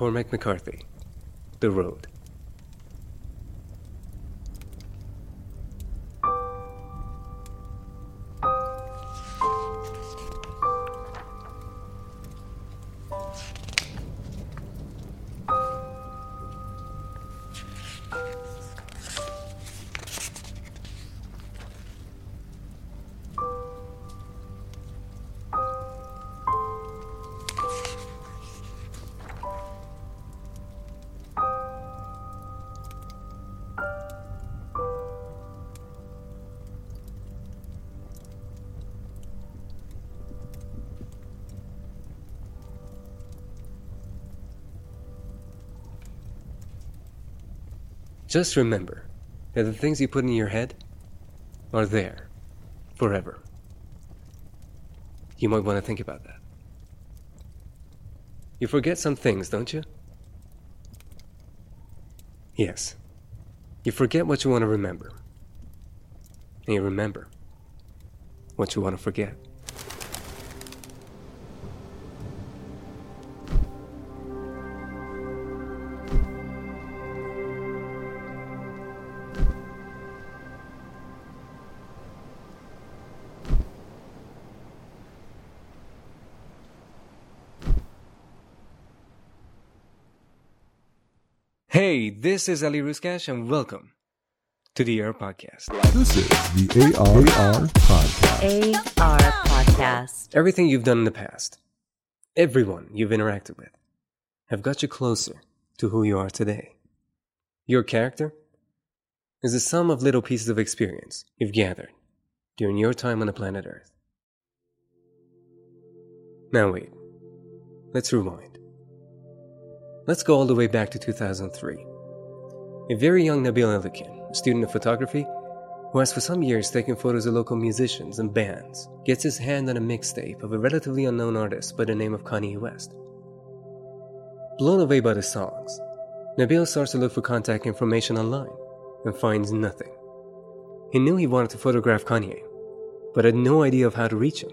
Cormac McCarthy, The Road. Just remember that the things you put in your head are there forever. You might want to think about that. You forget some things, don't you? Yes. You forget what you want to remember. And you remember what you want to forget. Hey, this is Ali Ruskash, and welcome to the AR Podcast. This is the AR, Podcast. AR Podcast. Everything you've done in the past, everyone you've interacted with, have got you closer to who you are today. Your character is the sum of little pieces of experience you've gathered during your time on the planet Earth. Now, wait. Let's rewind. Let's go all the way back to 2003. A very young Nabil Elderkin, a student of photography, who has for some years taken photos of local musicians and bands, gets his hand on a mixtape of a relatively unknown artist by the name of Kanye West. Blown away by the songs, Nabil starts to look for contact information online and finds nothing. He knew he wanted to photograph Kanye, but had no idea of how to reach him.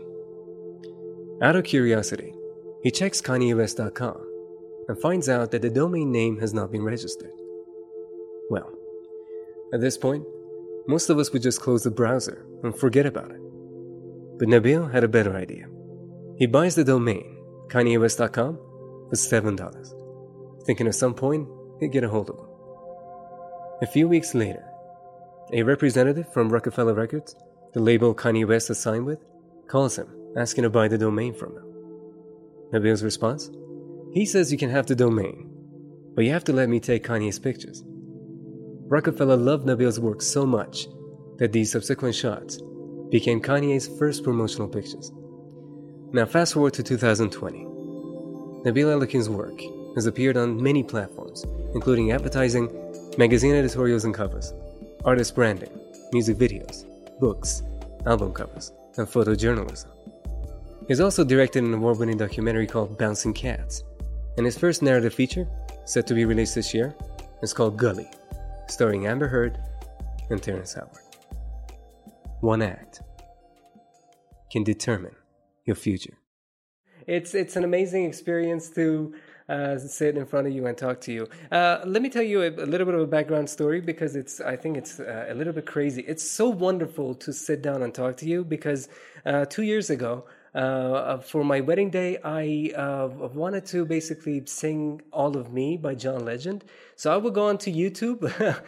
Out of curiosity, he checks KanyeWest.com and finds out that the domain name has not been registered. Well, at this point, most of us would just close the browser and forget about it. But Nabil had a better idea. He buys the domain, KanyeWest.com, for $7, thinking at some point he'd get a hold of him. A few weeks later, a representative from Roc-A-Fella Records, the label Kanye West has signed with, calls him asking to buy the domain from him. Nabil's response? He says you can have the domain, but you have to let me take Kanye's pictures. Roc-A-Fella loved Nabil's work so much that these subsequent shots became Kanye's first promotional pictures. Now, fast forward to 2020. Nabil Elderkin's work has appeared on many platforms, including advertising, magazine editorials and covers, artist branding, music videos, books, album covers, and photojournalism. He's also directed an award winning documentary called Bouncing Cats, and his first narrative feature, set to be released this year, is called Gully, starring Amber Heard and Terrence Howard. One act can determine your future. It's it's an amazing experience to uh, sit in front of you and talk to you. Uh, let me tell you a, a, little bit of a background story because it's I think it's uh, a little bit crazy. It's so wonderful to sit down and talk to you because uh, two years ago uh, for my wedding day, I uh, wanted to basically sing "All of Me" by John Legend. So I would go onto YouTube.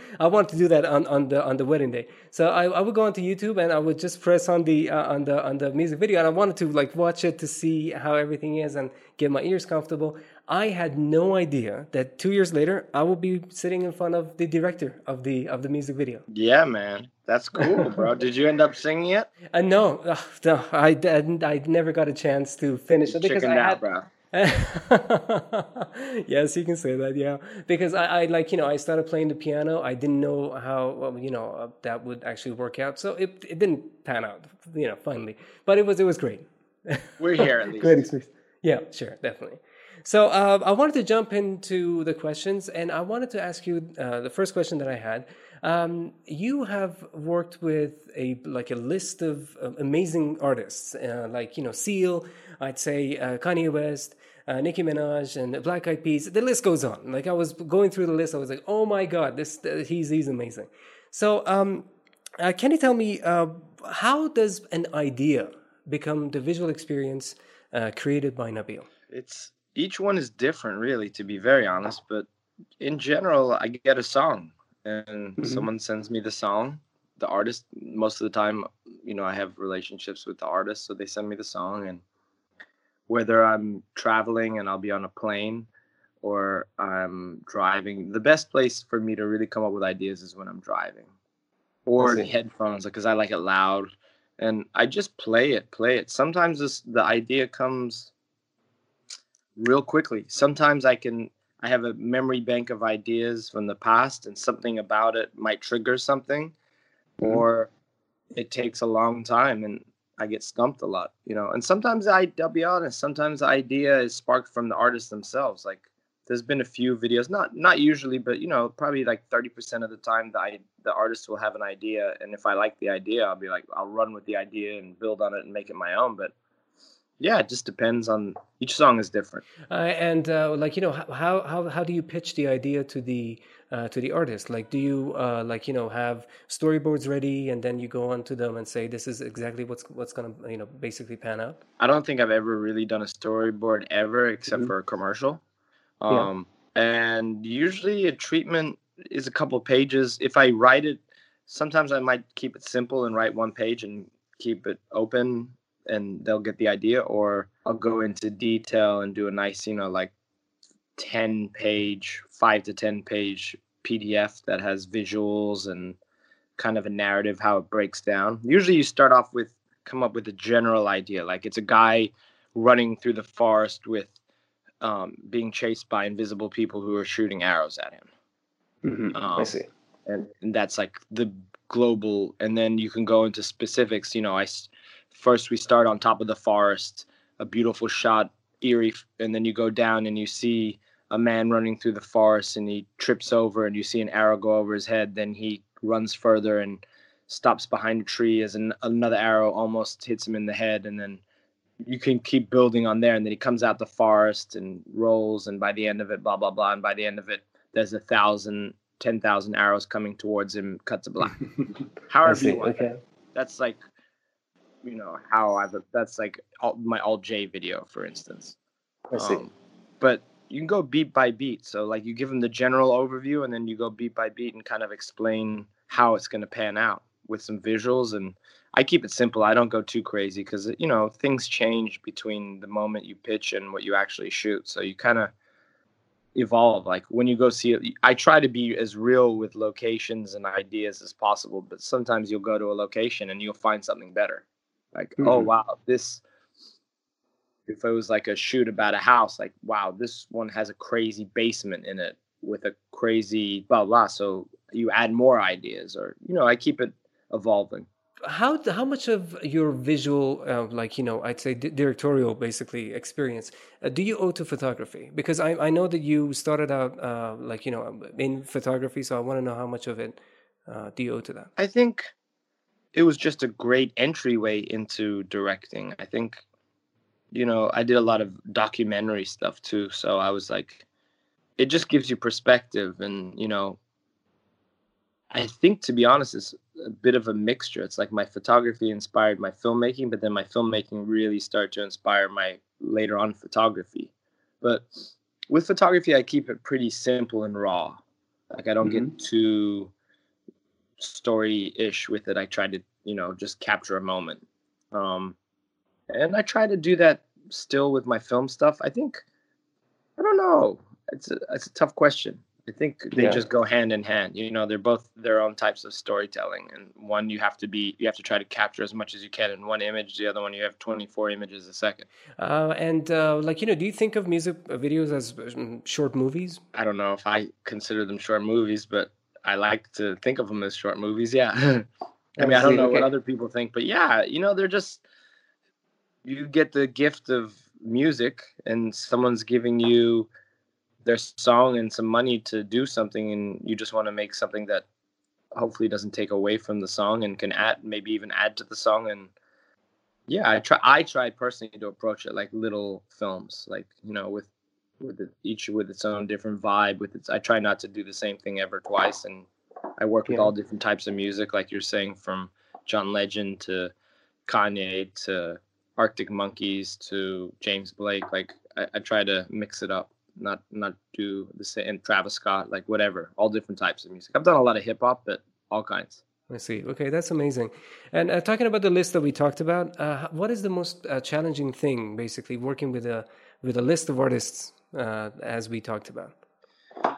I wanted to do that on, on the on the wedding day. So I, I would go onto YouTube and I would just press on the uh, on the on the music video, and I wanted to like watch it to see how everything is and get my ears comfortable. I had no idea that two years later I will be sitting in front of the director of the of the music video. Yeah, man, that's cool, bro. Did you end up singing it? Uh, no, uh, no, I didn't. I never got a chance to finish it because Chicken I out, had. bro. yes, you can say that. Yeah, because I, I like you know I started playing the piano. I didn't know how well, you know uh, that would actually work out, so it it didn't pan out. You know, finally, but it was it was great. We're here at least. great experience. Yeah, sure, definitely. So uh, I wanted to jump into the questions, and I wanted to ask you uh, the first question that I had. Um, you have worked with a like a list of uh, amazing artists, uh, like you know Seal, I'd say uh, Kanye West, uh, Nicki Minaj, and Black Eyed Peas. The list goes on. Like I was going through the list, I was like, oh my god, this he's he's amazing. So um, can you tell me how does an idea become the visual experience created by Nabil? It's each one is different, really, to be very honest. But in general, I get a song and mm-hmm. someone sends me the song. The artist, most of the time, you know, I have relationships with the artist, so they send me the song. And whether I'm traveling and I'll be on a plane or I'm driving, the best place for me to really come up with ideas is when I'm driving or the headphones because I like it loud and I just play it, play it. Sometimes this the idea comes real quickly. Sometimes I can I have a memory bank of ideas from the past and something about it might trigger something mm-hmm. or it takes a long time and I get stumped a lot, you know. And sometimes I I'll be honest, sometimes the idea is sparked from the artists themselves. Like there's been a few videos, not not usually, but you know, probably like 30% of the time the I, the artist will have an idea and if I like the idea, I'll be like I'll run with the idea and build on it and make it my own, but yeah it just depends on each song is different. Uh, and uh, like you know how how how do you pitch the idea to the uh, to the artist? Like do you uh, like you know have storyboards ready and then you go on to them and say this is exactly what's what's gonna you know basically pan out i don't think i've ever really done a storyboard ever except mm-hmm. for a commercial. Um, yeah. and usually a treatment is a couple pages. If i write it sometimes i might keep it simple and write one page and keep it open and they'll get the idea or i'll go into detail and do a nice you know like 10 page 5 to 10 page pdf that has visuals and kind of a narrative how it breaks down. Usually you start off with come up with a general idea like it's a guy running through the forest with um, being chased by invisible people who are shooting arrows at him. Mm-hmm. um, i see. and, and that's like the global and then you can go into specifics you know i first we start on top of the forest, a beautiful shot, eerie, and then you go down and you see a man running through the forest and he trips over and you see an arrow go over his head. Then he runs further and stops behind a tree as an, another arrow almost hits him in the head. And then you can keep building on there. And then he comes out the forest and rolls. And by the end of it, blah, blah, blah. And by the end of it, there's a thousand, ten thousand arrows coming towards him, cut to black. However you want. Okay. That's like you know how I've that's like all, my Alt J video, for instance. I see. Um, but you can go beat by beat. So like you give them the general overview, and then you go beat by beat and kind of explain how it's going to pan out with some visuals. And I keep it simple. I don't go too crazy because you know things change between the moment you pitch and what you actually shoot. So you kind of evolve like when you go see it i try to be as real with locations and ideas as possible but sometimes you'll go to a location and you'll find something better like, oh, mm-hmm. oh wow, this if it was like a shoot about a house, like wow, this one has a crazy basement in it with a crazy blah blah. So you add more ideas, or you know, I keep it evolving. How how much of your visual, uh, like you know, I'd say directorial, basically experience, uh, do you owe to photography? Because I I know that you started out uh, like you know in photography, so I want to know how much of it uh, do you owe to that? I think it was just a great entryway into directing. I think, you know, I did a lot of documentary stuff too. So I was like, it just gives you perspective. And, you know, I think to be honest, it's a bit of a mixture. It's like my photography inspired my filmmaking, but then my filmmaking really started to inspire my later on photography. But with photography, I keep it pretty simple and raw. Like I don't mm-hmm. get too story ish with it. I try to, you know, just capture a moment. Um, and I try to do that still with my film stuff. I think, I don't know. It's a, it's a tough question. I think they yeah. just go hand in hand. You know, they're both their own types of storytelling, and one you have to be, you have to try to capture as much as you can in one image. The other one you have 24 images a second. Uh, and uh, like you know, do you think of music videos as um, short movies? I don't know if I consider them short movies, but I like to think of them as short movies. Yeah. I mean, I don't know okay. what other people think, but yeah, you know, they're just you get the gift of music and someone's giving you their song and some money to do something and you just want to make something that hopefully doesn't take away from the song and can add maybe even add to the song and yeah i try i try personally to approach it like little films like you know with with it, each with its own different vibe with its i try not to do the same thing ever twice and i work with all different types of music like you're saying from john legend to kanye to arctic monkeys to james blake like i, I try to mix it up not not do the same and travis scott like whatever all different types of music i've done a lot of hip-hop but all kinds I see. Okay, that's amazing. And uh, talking about the list that we talked about, uh, what is the most uh, challenging thing, basically, working with a with a list of artists, uh, as we talked about?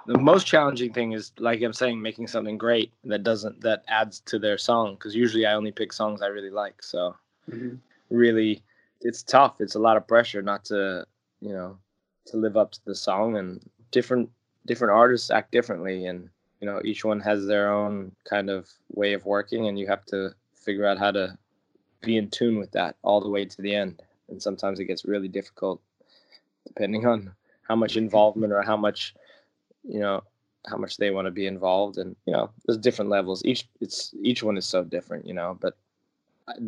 the most challenging thing is like i'm saying making something great that doesn't that adds to their song because usually i only pick songs i really like so. Really it's tough. It's a lot of pressure not to you know to live up to the song and different different artists act differently and you know each one has their own kind of way of working and you have to figure out how to be in tune with that all the way to the end and sometimes it gets really difficult depending on how much involvement or how much you know how much they want to be involved and you know there's different levels. Each it's each one is so different you know but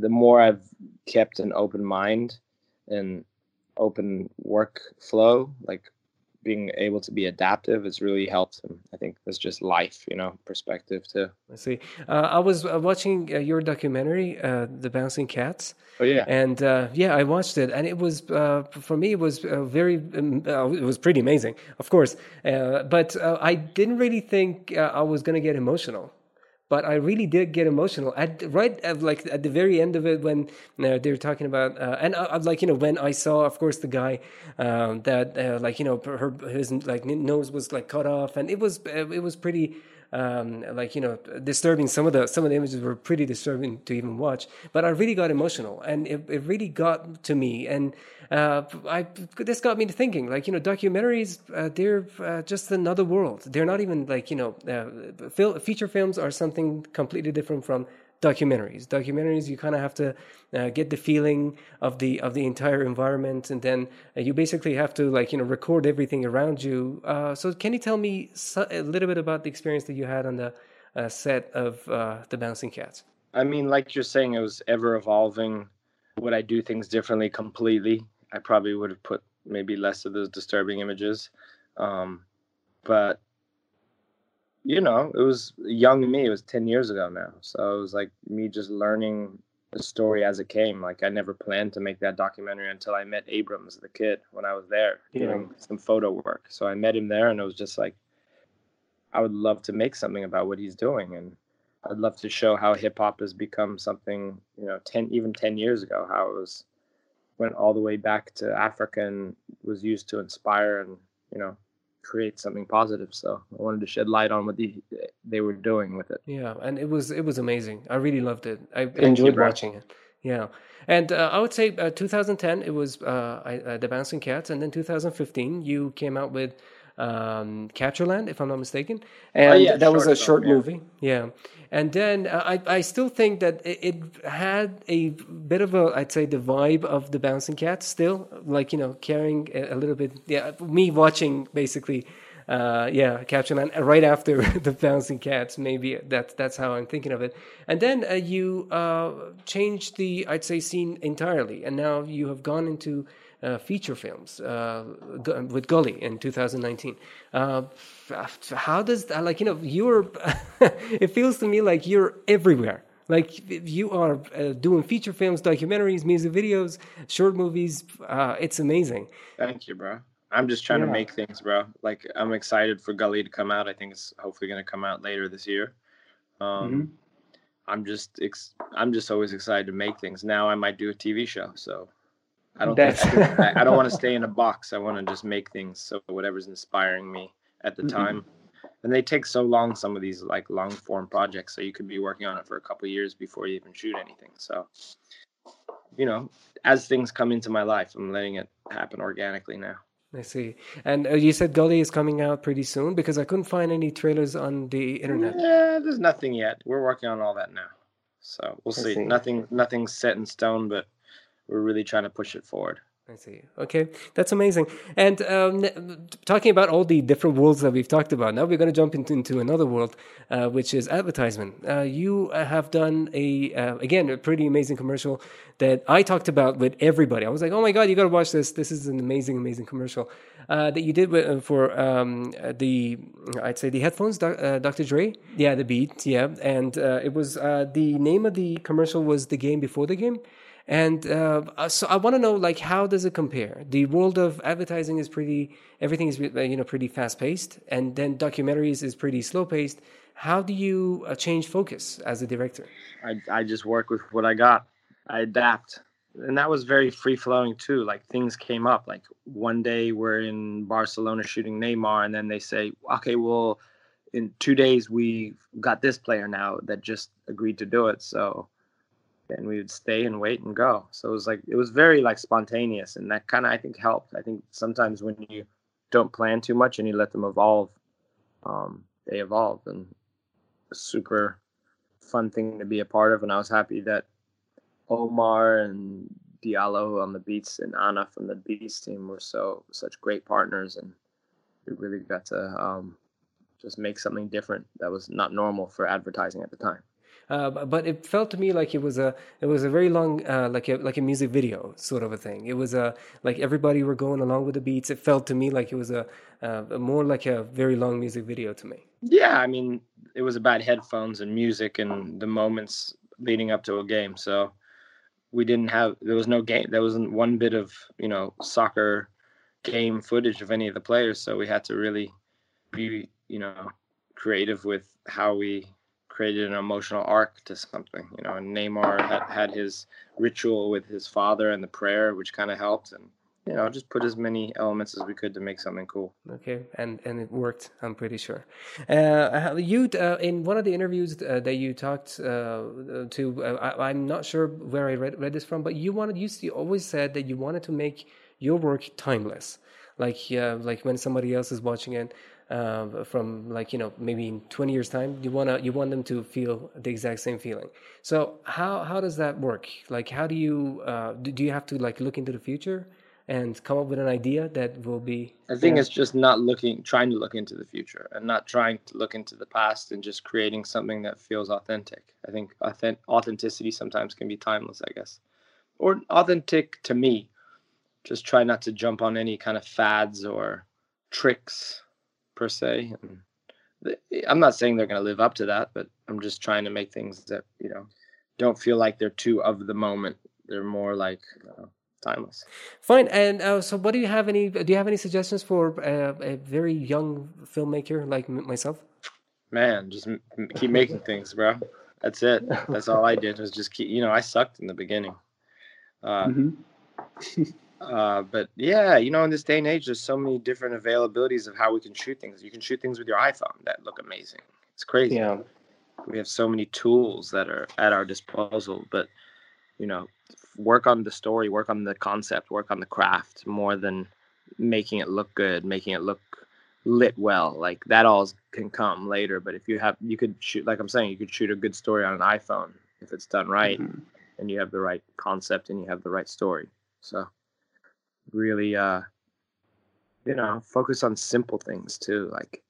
the more i've kept an open mind and open workflow like being able to be adaptive has really helped and i think that's just life you know perspective too I see. Uh, I was uh, watching uh, your documentary, uh, "The Bouncing Cats," oh yeah and uh, yeah, I watched it, and it was uh, for me it was uh, very um, uh, it was pretty amazing, of course. Uh, but uh, I didn't really think uh, I was gonna get emotional, but I really did get emotional at right at, like at the very end of it when uh, they were talking about uh, and uh, like you know when I saw of course the guy um, that uh, like you know her his like nose was like cut off, and it was uh, it was pretty um, like you know disturbing. Some of the some of the images were pretty disturbing to even watch. But I really got emotional, and it, it really got to me. And uh, I this got me to thinking, like you know, documentaries uh, they're uh, just another world. They're not even like you know, uh, fil- feature films are something completely different from documentaries. Documentaries, you kind of have to uh, get the feeling of the of the entire environment, and then uh, you basically have to like you know record everything around you. Uh, so, can you tell me so, a little bit about the experience that you had on the uh, set of uh, the Bouncing Cats? I mean, like you're saying, it was ever evolving. Would I do things differently completely? I probably would have put maybe less of those disturbing images. Um, but, you know, it was young me. It was 10 years ago now. So it was like me just learning the story as it came. Like I never planned to make that documentary until I met Abrams, the kid, when I was there Yeah. doing some photo work. So I met him there and it was just like, I would love to make something about what he's doing. And I'd love to show how hip hop has become something, you know, 10, even 10 years ago, how it was went all the way back to Africa and was used to inspire and, you know, create something positive. So I wanted to shed light on what the, they were doing with it. Yeah, and it was it was amazing. I really loved it. I you, enjoyed watching it. Yeah, and uh, I would say uh, 2010 it was uh, I, uh, the Bouncing Cats, and then 2015 you came out with um, Captureland, if I'm not mistaken, and Oh, yeah, that was a short film, movie. Yeah, and then uh, I I still think that it, it had a bit of a I'd say the vibe of the Bouncing Cats still, like you know carrying a, a little bit. Yeah, me watching basically uh, yeah, Captureland right after the Bouncing Cats. Maybe that's that's how I'm thinking of it. And then uh, you uh, changed the I'd say scene entirely, and now you have gone into uh, feature films uh, with Gully in 2019. Uh, how does that, like you know you're? it feels to me like you're everywhere. Like you are uh, doing feature films, documentaries, music videos, short movies. Uh, it's amazing. Thank you, bro. I'm just trying Yeah. to make things, bro. Like I'm excited for Gully to come out. I think it's hopefully going to come out later this year. Um, I'm just ex- I'm just always excited to make things. Now I might do a TV show, so I don't think I, I don't want to stay in a box. I want to just make things. So whatever's inspiring me at the Mhm. time, and they take so long. Some of these like long form projects, so you could be working on it for a couple years before you even shoot anything. So you know, as things come into my life, I'm letting it happen organically now. I see. And uh, you said Gully is coming out pretty soon because I couldn't find any trailers on the internet. Yeah, there's nothing yet. We're working on all that now. So we'll see. see. Nothing nothing's set in stone, but we're really trying to push it forward. I see. Okay, that's amazing. And um, talking about all the different worlds that we've talked about, now we're going to jump into, into another world, uh, which is advertisement. Uh, you have done a uh, again a pretty amazing commercial that I talked about with everybody. I was like, "Oh my god, you got to watch this! This is an amazing, amazing commercial uh, that you did with, uh, for um, the I'd say the headphones, Dr. Uh, Dre. Yeah, the beat. Yeah, and it was the name of the commercial was the game before the game. And uh, so I want to know, like, how does it compare? The world of advertising is pretty, everything is uh, you know pretty fast paced, and then documentaries is pretty slow paced. How do you uh, change focus as a director? I I just work with what I got. I adapt, and that was very free flowing too. Like things came up. Like one day we're in Barcelona shooting Neymar, and then they say, okay, well, in two days we got this player now that just agreed to do it. So and we would stay and wait and go. So it was like it was very like spontaneous, and that kind of I think helped. I think sometimes when you don't plan too much and you let them evolve, um, they evolve, and super fun thing to be a part of. And I was happy that Omar and Diallo on the beats and Anna from the beats team were so such great partners, and we really got to um, just make something different that was not normal for advertising at the time. Uh, but it felt to me like it was a it was a very long uh, like a like a music video sort of a thing. It was a like everybody were going along with the beats. It felt to me like it was a, uh, more like a very long music video to me. Yeah, I mean, it was about headphones and music and the moments leading up to a game. So we didn't have there was no game. There wasn't one bit of you know soccer game footage of any of the players. So we had to really be you know creative with how we created an emotional arc to something. You know, and Neymar had, had his ritual with his father and the prayer, which kind of helped, and you know, just put as many elements as we could to make something cool. Okay, and and it worked. I'm pretty sure. Uh, you uh, in one of the interviews uh, that you talked uh, to, uh, I, am not sure where I read, read this from, but you wanted you always said that you wanted to make your work timeless, like like when somebody else is watching it uh, from like you know maybe in 20 years time you want to you want them to feel the exact same feeling. So how how does that work? Like how do you uh, do, do you have to like look into the future and come up with an idea that will be i think it's just not looking trying to look into the future and not trying to look into the past and just creating something that feels authentic. I think authentic, authenticity sometimes can be timeless i guess. Or authentic to me. Just try not to jump on any kind of fads or tricks per se. And I'm not saying they're going to live up to that, but I'm just trying to make things that you know don't feel like they're too of the moment. They're more like you know, timeless. Fine. And uh, so, what do you have any? Do you have any suggestions for uh, a very young filmmaker like myself? Man, just m- keep making things, bro. That's it. That's all I did was just keep. You know, I sucked in the beginning. Uh, mm-hmm. Uh, but yeah, you know, in this day and age, there's so many different availabilities of how we can shoot things. You can shoot things with your iPhone that look amazing. It's crazy. Yeah. We have so many tools that are at our disposal, but you know, work on the story, work on the concept, work on the craft more than making it look good, making it look lit well. Like that all can come later. But if you have, you could shoot, like I'm saying, you could shoot a good story on an iPhone if it's done right, mm-hmm. and you have the right concept and you have the right story. So really uh you know focus on simple things too like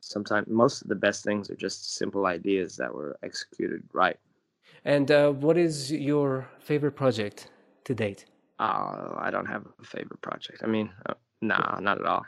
sometimes most of the best things are just simple ideas that were executed right. And uh, what is your favorite project to date? Uh, i don't have a favorite project. I mean uh, nah not at all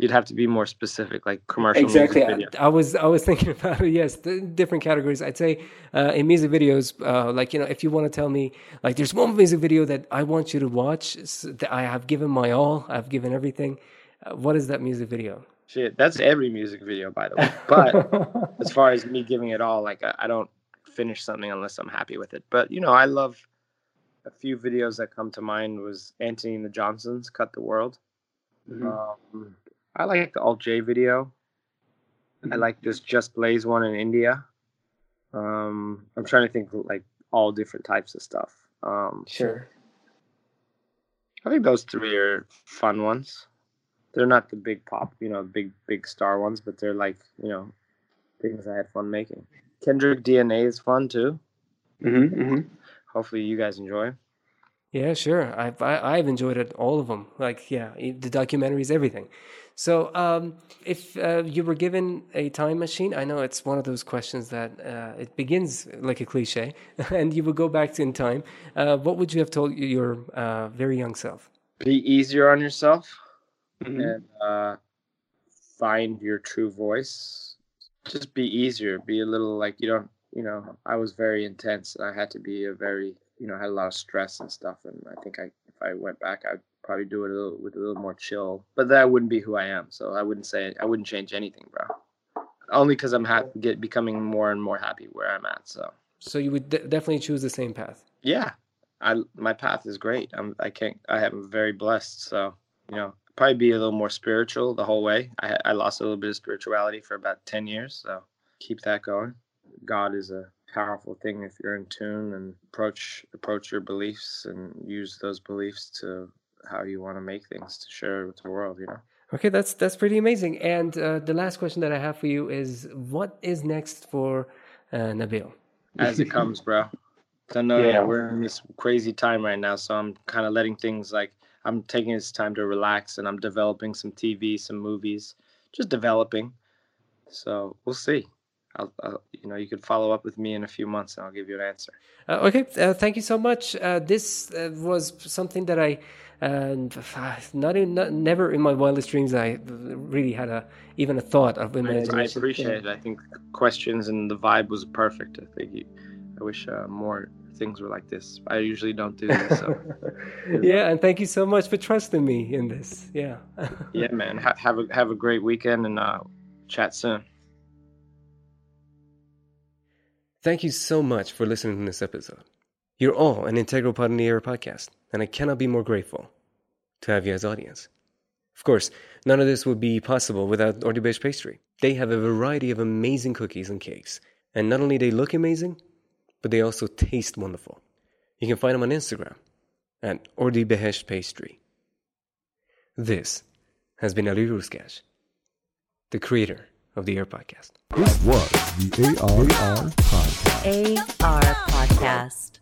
you'd have to be more specific like commercial exactly I, I, was i was thinking about it yes different categories. I'd say uh, in music videos uh, like you know if you want to tell me like there's one music video that i want you to watch that i have given my all i've given everything uh, what is that music video? Shit that's every music video by the way. But as far as me giving it all like I, I don't finish something unless i'm happy with it. But you know i love a few videos that come to mind was Antony and the Johnsons cut the world. Mm-hmm. um, I like the Alt J video. Mm-hmm. I like this Just Blaze one in India. Um, I'm trying to think like all different types of stuff. Um, sure. I think those three are fun ones. They're not the big pop, you know, big big star ones, but they're like you know things I had fun making. Kendrick DNA is fun too. Mm-hmm, mm-hmm. Hopefully, you guys enjoy. Yeah, sure. I've I, I've enjoyed it, all of them. Like, yeah, the documentaries, everything. So, um, if uh, you were given a time machine, I know it's one of those questions that uh, it begins like a cliche, and you would go back in time. Uh, what would you have told your uh, very young self? Be easier on yourself, mm-hmm. and uh, find your true voice. Just be easier. Be a little like you don't. You know, I was very intense. and I had to be a very you know, I had a lot of stress and stuff. And I think I, if I went back, I'd probably do it a little with a little more chill. But that wouldn't be who I am. So I wouldn't say I wouldn't change anything, bro. Only because I'm happy, get becoming more and more happy where I'm at. So. So you would de- definitely choose the same path. Yeah, I my path is great. I'm I can't I am very blessed. So you know probably be a little more spiritual the whole way. I I lost a little bit of spirituality for about ten years. So keep that going. God is a powerful thing if you're in tune and approach approach your beliefs and use those beliefs to how you want to make things to share with the world you know? Okay that's that's pretty amazing. And uh, the last question that i have for you is what is next for uh, nabil? As it comes bro. I know yeah. we're in this crazy time right now so i'm kind of letting things like i'm taking this time to relax and i'm developing some tv some movies just developing. So we'll see I'll, I'll, you know, you could follow up with me in a few months, and I'll give you an answer. Uh, okay, uh, thank you so much. Uh, this uh, was something that I, uh, not, in, not never in my wildest dreams, I really had a even a thought of imagination. I, I appreciate yeah. it. I think questions and the vibe was perfect. I think you, I wish uh, more things were like this. I usually don't do this. So. yeah, and thank you so much for trusting me in this. Yeah. yeah, man. Ha- have a have a great weekend and chat soon. Thank you so much for listening to this episode. You're all an integral part of the AR podcast, and I cannot be more grateful to have you as audience. Of course, none of this would be possible without Ordi Beige Pastry. They have a variety of amazing cookies and cakes, and not only they look amazing, but they also taste wonderful. You can find them on Instagram at Ordi Beige Pastry. This has been Ali Ruskash, the creator of the AR podcast. This was the AR, AR podcast. AR podcast.